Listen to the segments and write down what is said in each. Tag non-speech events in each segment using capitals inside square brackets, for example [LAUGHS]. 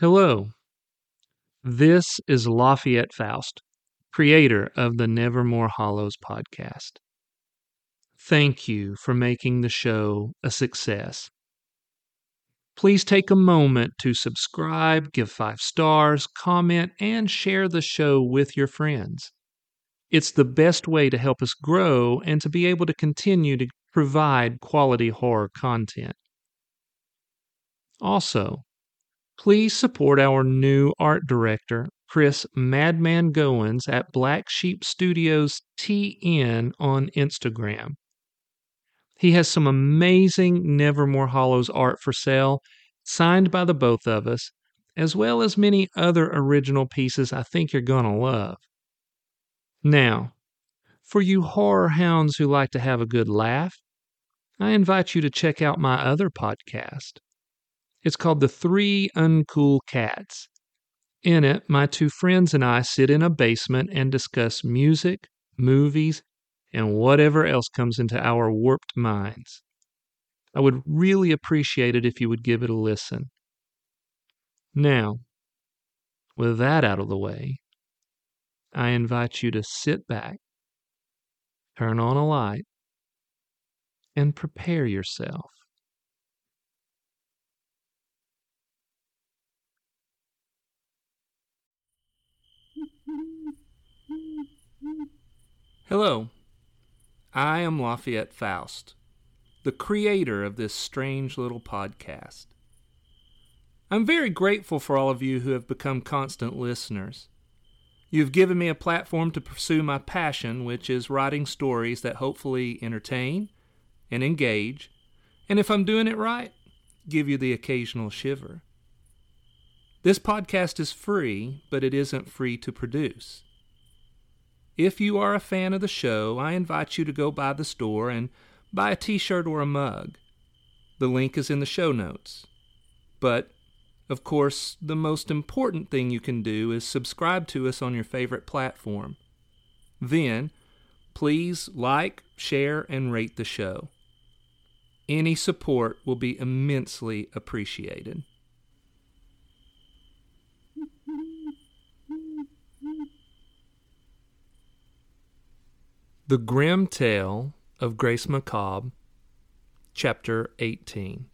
Hello. This is Lafayette Faust, creator of the Nevermore Hollows podcast. Thank you for making the show a success. Please take a moment to subscribe, give five stars, comment, and share the show with your friends. It's the best way to help us grow and to be able to continue to provide quality horror content. Also, please support our new art director, Chris Madman Goins at Black Sheep Studios TN on Instagram. He has some amazing Nevermore Hollows art for sale, signed by the both of us, as well as many other original pieces I think you're going to love. Now, for you horror hounds who like to have a good laugh, I invite you to check out my other podcast. It's called The Three Uncool Cats. In it, my two friends and I sit in a basement and discuss music, movies, and whatever else comes into our warped minds. I would really appreciate it if you would give it a listen. Now, with that out of the way, I invite you to sit back, turn on a light, and prepare yourself Hello, I am Lafayette Faust, the creator of this strange little podcast. I'm very grateful for all of you who have become constant listeners. You've given me a platform to pursue my passion, which is writing stories that hopefully entertain and engage, and if I'm doing it right, give you the occasional shiver. This podcast is free, but it isn't free to produce. If you are a fan of the show, I invite you to go by the store and buy a t shirt or a mug. The link is in the show notes. But, of course, the most important thing you can do is subscribe to us on your favorite platform. Then, please like, share, and rate the show. Any support will be immensely appreciated. The Grim Tale of Grace Macabre, Chapter 18.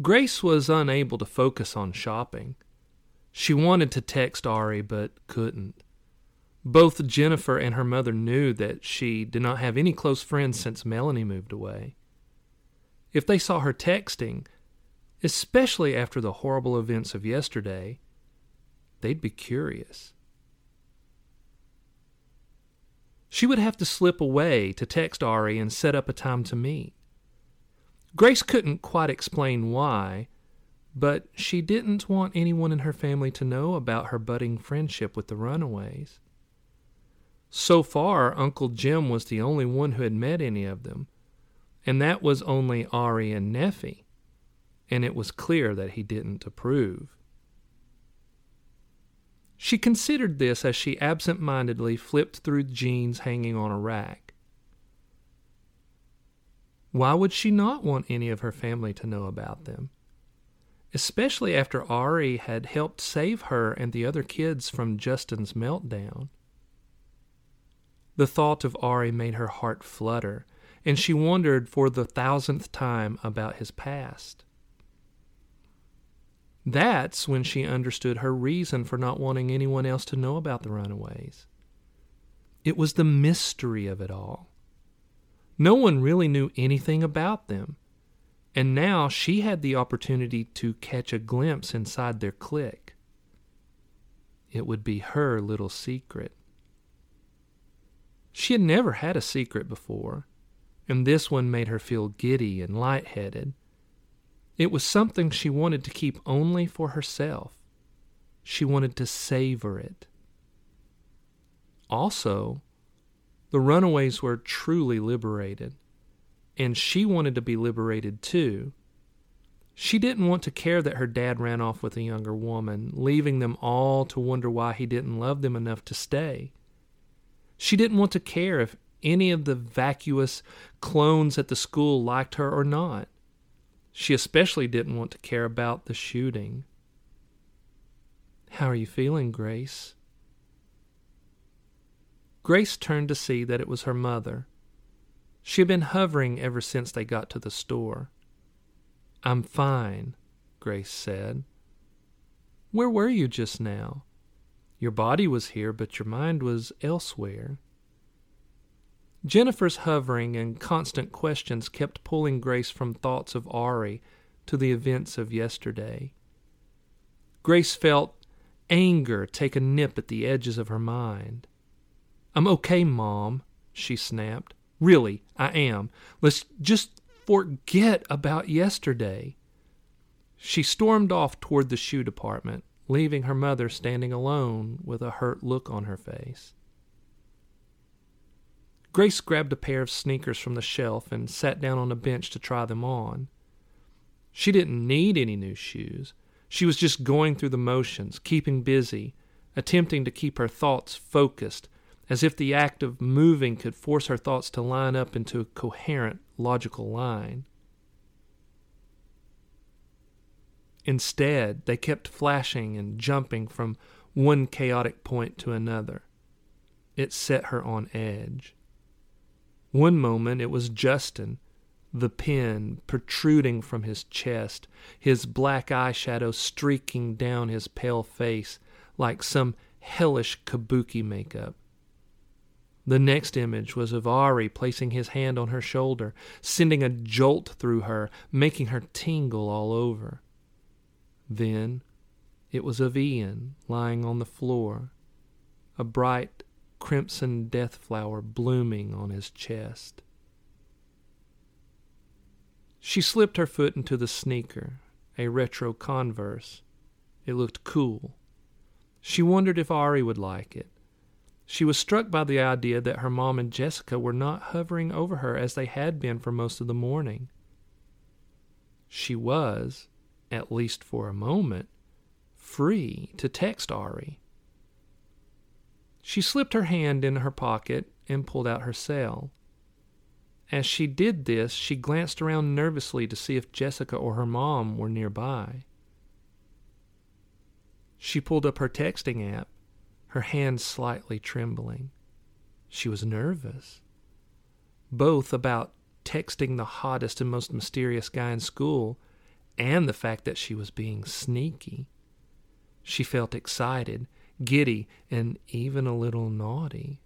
Grace was unable to focus on shopping. She wanted to text Ari, but couldn't. Both Jennifer and her mother knew that she did not have any close friends since Melanie moved away. If they saw her texting, especially after the horrible events of yesterday, they'd be curious. She would have to slip away to text Ari and set up a time to meet. Grace couldn't quite explain why, but she didn't want anyone in her family to know about her budding friendship with the runaways. So far, Uncle Jim was the only one who had met any of them, and that was only Ari and Neffy, and it was clear that he didn't approve. She considered this as she absent mindedly flipped through jeans hanging on a rack. Why would she not want any of her family to know about them? Especially after Ari had helped save her and the other kids from Justin's meltdown. The thought of Ari made her heart flutter, and she wondered for the thousandth time about his past. That's when she understood her reason for not wanting anyone else to know about the runaways. It was the mystery of it all. No one really knew anything about them, and now she had the opportunity to catch a glimpse inside their clique. It would be her little secret. She had never had a secret before, and this one made her feel giddy and light-headed. It was something she wanted to keep only for herself. She wanted to savor it. Also, the runaways were truly liberated, and she wanted to be liberated too. She didn't want to care that her dad ran off with a younger woman, leaving them all to wonder why he didn't love them enough to stay. She didn't want to care if any of the vacuous clones at the school liked her or not. She especially didn't want to care about the shooting. How are you feeling, Grace? Grace turned to see that it was her mother. She had been hovering ever since they got to the store. I'm fine, Grace said. Where were you just now? Your body was here, but your mind was elsewhere. Jennifer's hovering and constant questions kept pulling Grace from thoughts of Ari to the events of yesterday. Grace felt anger take a nip at the edges of her mind. I'm okay, Mom, she snapped. Really, I am. Let's just forget about yesterday. She stormed off toward the shoe department, leaving her mother standing alone with a hurt look on her face. Grace grabbed a pair of sneakers from the shelf and sat down on a bench to try them on. She didn't need any new shoes. She was just going through the motions, keeping busy, attempting to keep her thoughts focused, as if the act of moving could force her thoughts to line up into a coherent, logical line. Instead, they kept flashing and jumping from one chaotic point to another. It set her on edge. One moment it was Justin, the pin protruding from his chest, his black eyeshadow streaking down his pale face like some hellish kabuki makeup. The next image was of Ari placing his hand on her shoulder, sending a jolt through her, making her tingle all over. Then it was of Ian lying on the floor, a bright crimson death flower blooming on his chest. She slipped her foot into the sneaker, a retro Converse. It looked cool. She wondered if Ari would like it. She was struck by the idea that her mom and Jessica were not hovering over her as they had been for most of the morning. She was, at least for a moment, free to text Ari. She slipped her hand in her pocket and pulled out her cell. As she did this, she glanced around nervously to see if Jessica or her mom were nearby. She pulled up her texting app, her hand slightly trembling. She was nervous. Both about texting the hottest and most mysterious guy in school and the fact that she was being sneaky. She felt excited giddy, and even a little naughty.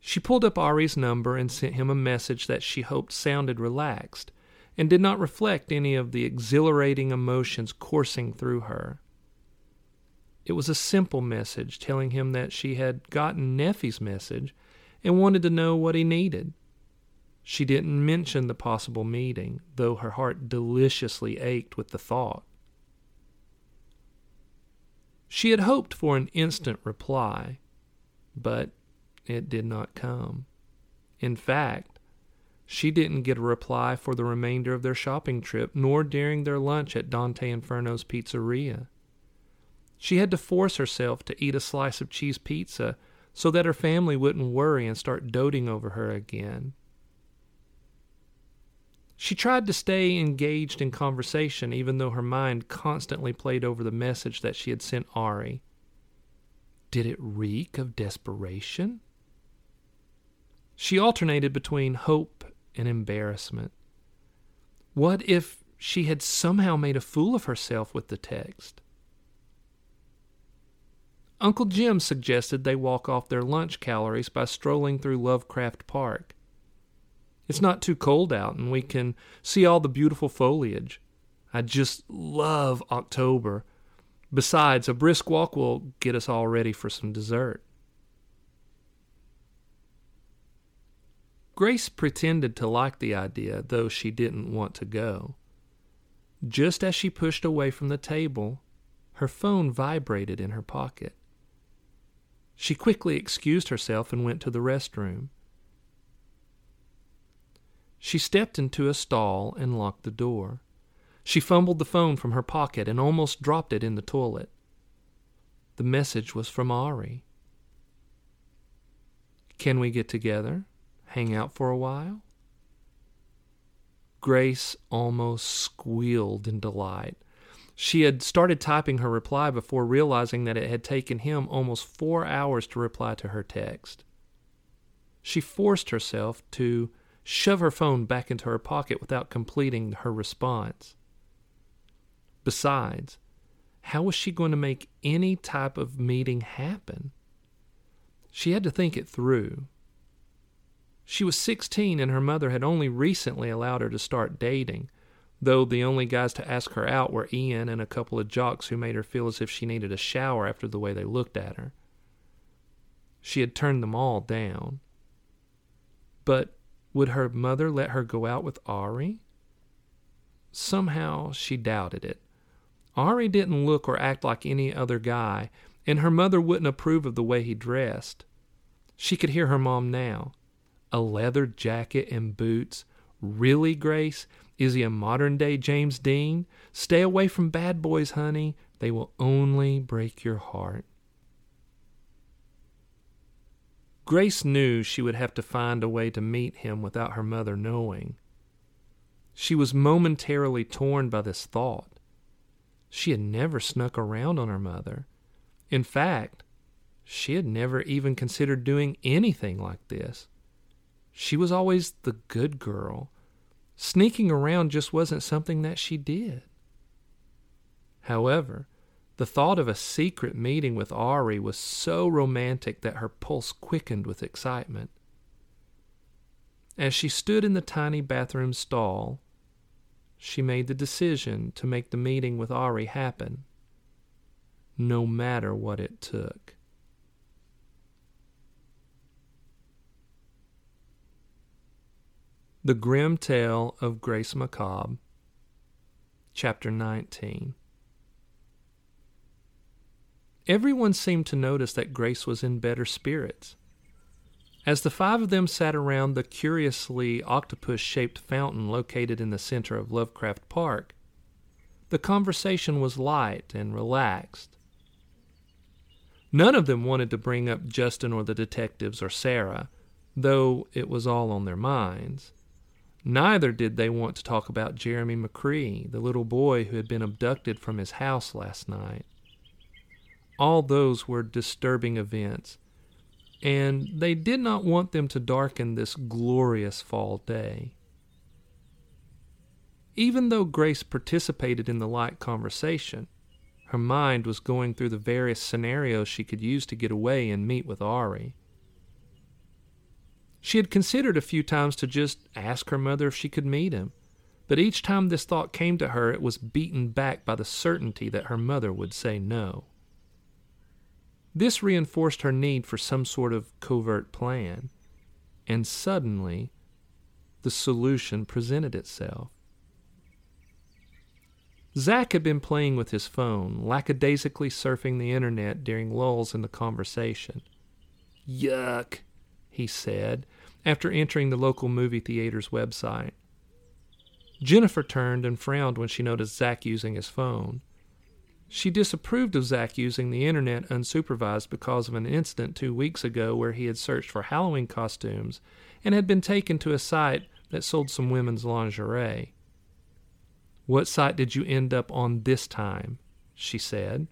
She pulled up Ari's number and sent him a message that she hoped sounded relaxed and did not reflect any of the exhilarating emotions coursing through her. It was a simple message telling him that she had gotten Neffy's message and wanted to know what he needed. She didn't mention the possible meeting, though her heart deliciously ached with the thought. She had hoped for an instant reply, but it did not come. In fact, she didn't get a reply for the remainder of their shopping trip, nor during their lunch at Dante Inferno's pizzeria. She had to force herself to eat a slice of cheese pizza so that her family wouldn't worry and start doting over her again. She tried to stay engaged in conversation, even though her mind constantly played over the message that she had sent Ari. Did it reek of desperation? She alternated between hope and embarrassment. What if she had somehow made a fool of herself with the text? Uncle Jim suggested they walk off their lunch calories by strolling through Lovecraft Park. It's not too cold out, and we can see all the beautiful foliage. I just love October. Besides, a brisk walk will get us all ready for some dessert. Grace pretended to like the idea, though she didn't want to go. Just as she pushed away from the table, her phone vibrated in her pocket. She quickly excused herself and went to the restroom. She stepped into a stall and locked the door. She fumbled the phone from her pocket and almost dropped it in the toilet. The message was from Ari. Can we get together? Hang out for a while? Grace almost squealed in delight. She had started typing her reply before realizing that it had taken him almost four hours to reply to her text. She forced herself to shove her phone back into her pocket without completing her response. Besides, how was she going to make any type of meeting happen? She had to think it through. She was 16 and her mother had only recently allowed her to start dating, though the only guys to ask her out were Ian and a couple of jocks who made her feel as if she needed a shower after the way they looked at her. She had turned them all down. But would her mother let her go out with Ari? Somehow she doubted it. Ari didn't look or act like any other guy, and her mother wouldn't approve of the way he dressed. She could hear her mom now. A leather jacket and boots. Really, Grace? Is he a modern day James Dean? Stay away from bad boys, honey. They will only break your heart. Grace knew she would have to find a way to meet him without her mother knowing. She was momentarily torn by this thought. She had never snuck around on her mother. In fact, she had never even considered doing anything like this. She was always the good girl. Sneaking around just wasn't something that she did. However, the thought of a secret meeting with Ari was so romantic that her pulse quickened with excitement. As she stood in the tiny bathroom stall, she made the decision to make the meeting with Ari happen, no matter what it took. The Grim Tale of Grace Macabre, Chapter 19. Everyone seemed to notice that Grace was in better spirits. As the five of them sat around the curiously octopus shaped fountain located in the center of Lovecraft Park, the conversation was light and relaxed. None of them wanted to bring up Justin or the detectives or Sara, though it was all on their minds. Neither did they want to talk about Jeremy McCree, the little boy who had been abducted from his house last night. All those were disturbing events, and they did not want them to darken this glorious fall day. Even though Grace participated in the light conversation, her mind was going through the various scenarios she could use to get away and meet with Ari. She had considered a few times to just ask her mother if she could meet him, but each time this thought came to her, it was beaten back by the certainty that her mother would say no. This reinforced her need for some sort of covert plan, and suddenly the solution presented itself. Zack had been playing with his phone, lackadaisically surfing the internet during lulls in the conversation. Yuck, he said, after entering the local movie theater's website. Jennifer turned and frowned when she noticed Zack using his phone. She disapproved of Zach using the internet unsupervised because of an incident two weeks ago where he had searched for Halloween costumes and had been taken to a site that sold some women's lingerie. What site did you end up on this time? she said.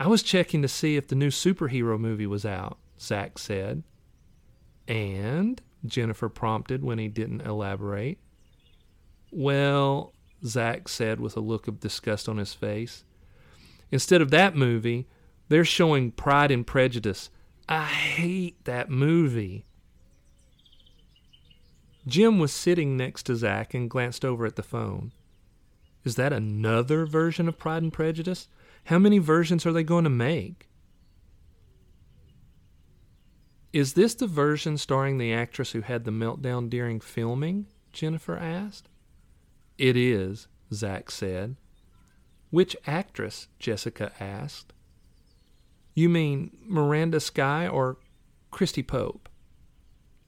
I was checking to see if the new superhero movie was out, Zach said. And? Jennifer prompted when he didn't elaborate. Well, Zack said with a look of disgust on his face. Instead of that movie, they're showing Pride and Prejudice. I hate that movie. Jim was sitting next to Zack and glanced over at the phone. Is that another version of Pride and Prejudice? How many versions are they going to make? Is this the version starring the actress who had the meltdown during filming? Jennifer asked. It is, Zack said. Which actress? Jessica asked. You mean Miranda Sky or Christy Pope?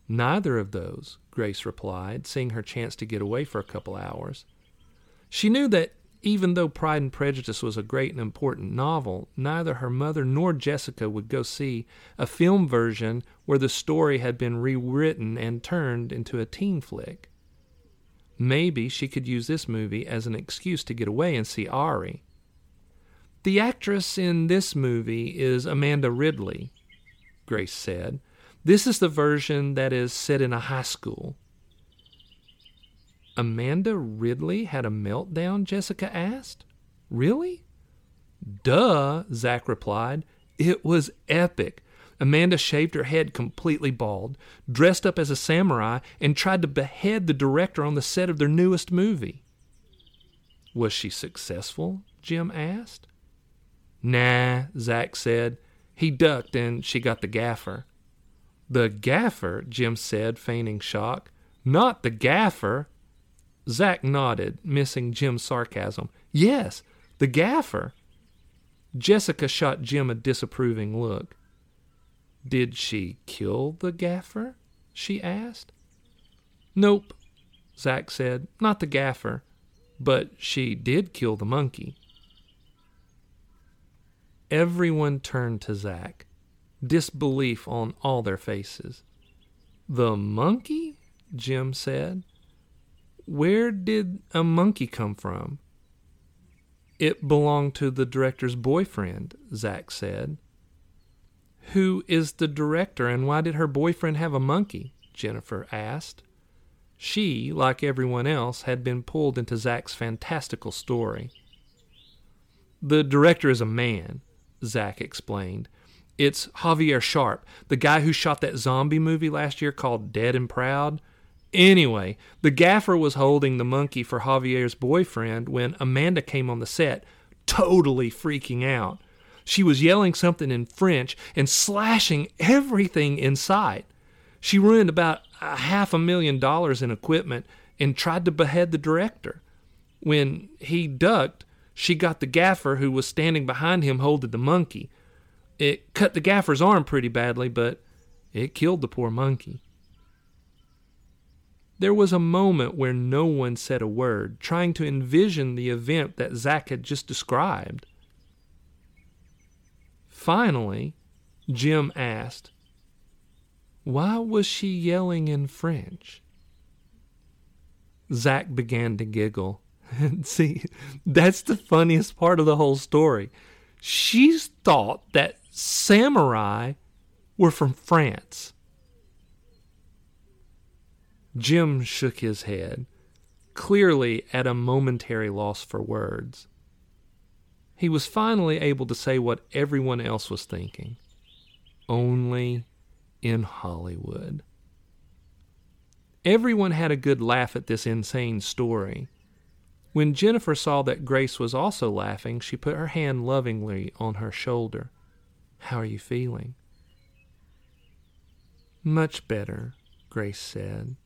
Neither of those, Grace replied, seeing her chance to get away for a couple hours. She knew that even though Pride and Prejudice was a great and important novel, neither her mother nor Jessica would go see a film version where the story had been rewritten and turned into a teen flick. Maybe she could use this movie as an excuse to get away and see Ari. The actress in this movie is Amanda Ridley, Grace said. This is the version that is set in a high school. Amanda Ridley had a meltdown? Jessica asked. Really? Duh, Zach replied. It was epic. Amanda shaved her head completely bald, dressed up as a samurai, and tried to behead the director on the set of their newest movie. Was she successful? Jim asked. Nah, Zach said. He ducked and she got the gaffer. The gaffer, Jim said, feigning shock. Not the gaffer. Zach nodded, missing Jim's sarcasm. Yes, the gaffer. Jessica shot Jim a disapproving look. Did she kill the gaffer? she asked. Nope, Zach said. Not the gaffer. But she did kill the monkey. Everyone turned to Zach, disbelief on all their faces. The monkey? Jim said. Where did a monkey come from? It belonged to the director's boyfriend, Zach said. Who is the director and why did her boyfriend have a monkey? Jennifer asked. She, like everyone else, had been pulled into Zach's fantastical story. The director is a man, Zach explained. It's Javier Sharp, the guy who shot that zombie movie last year called Dead and Proud. Anyway, the gaffer was holding the monkey for Javier's boyfriend when Amanda came on the set, totally freaking out. She was yelling something in French and slashing everything in sight. She ruined about a half a million dollars in equipment and tried to behead the director. When he ducked, she got the gaffer who was standing behind him holding the monkey. It cut the gaffer's arm pretty badly, but it killed the poor monkey. There was a moment where no one said a word, trying to envision the event that Zach had just described. Finally, Jim asked, Why was she yelling in French? Zach began to giggle. [LAUGHS] See, that's the funniest part of the whole story. She thought that samurai were from France. Jim shook his head, clearly at a momentary loss for words he was finally able to say what everyone else was thinking. Only in Hollywood. Everyone had a good laugh at this insane story. When Jennifer saw that Grace was also laughing, she put her hand lovingly on her shoulder. How are you feeling? Much better, Grace said.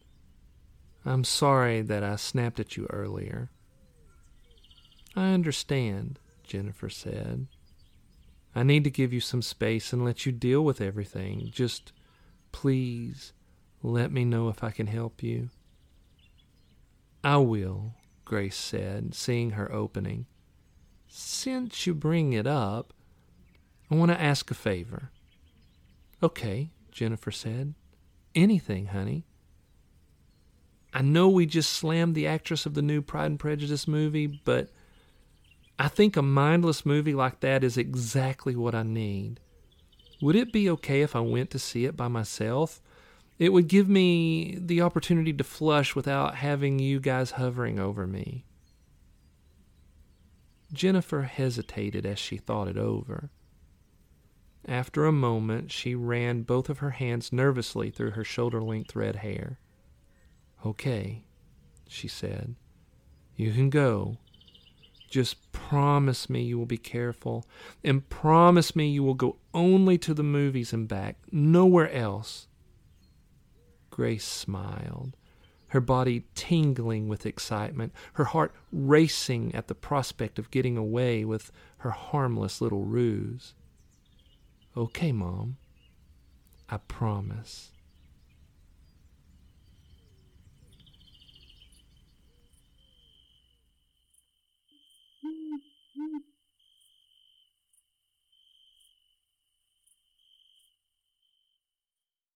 I'm sorry that I snapped at you earlier. I understand. Jennifer said. I need to give you some space and let you deal with everything. Just please let me know if I can help you. I will, Grace said, seeing her opening. Since you bring it up, I want to ask a favor. Okay, Jennifer said. Anything, honey. I know we just slammed the actress of the new Pride and Prejudice movie, but I think a mindless movie like that is exactly what I need. Would it be okay if I went to see it by myself? It would give me the opportunity to flush without having you guys hovering over me. Jennifer hesitated as she thought it over. After a moment, she ran both of her hands nervously through her shoulder length red hair. Okay, she said. You can go. Just promise me you will be careful and promise me you will go only to the movies and back, nowhere else. Grace smiled, her body tingling with excitement, her heart racing at the prospect of getting away with her harmless little ruse. Okay, Mom, I promise.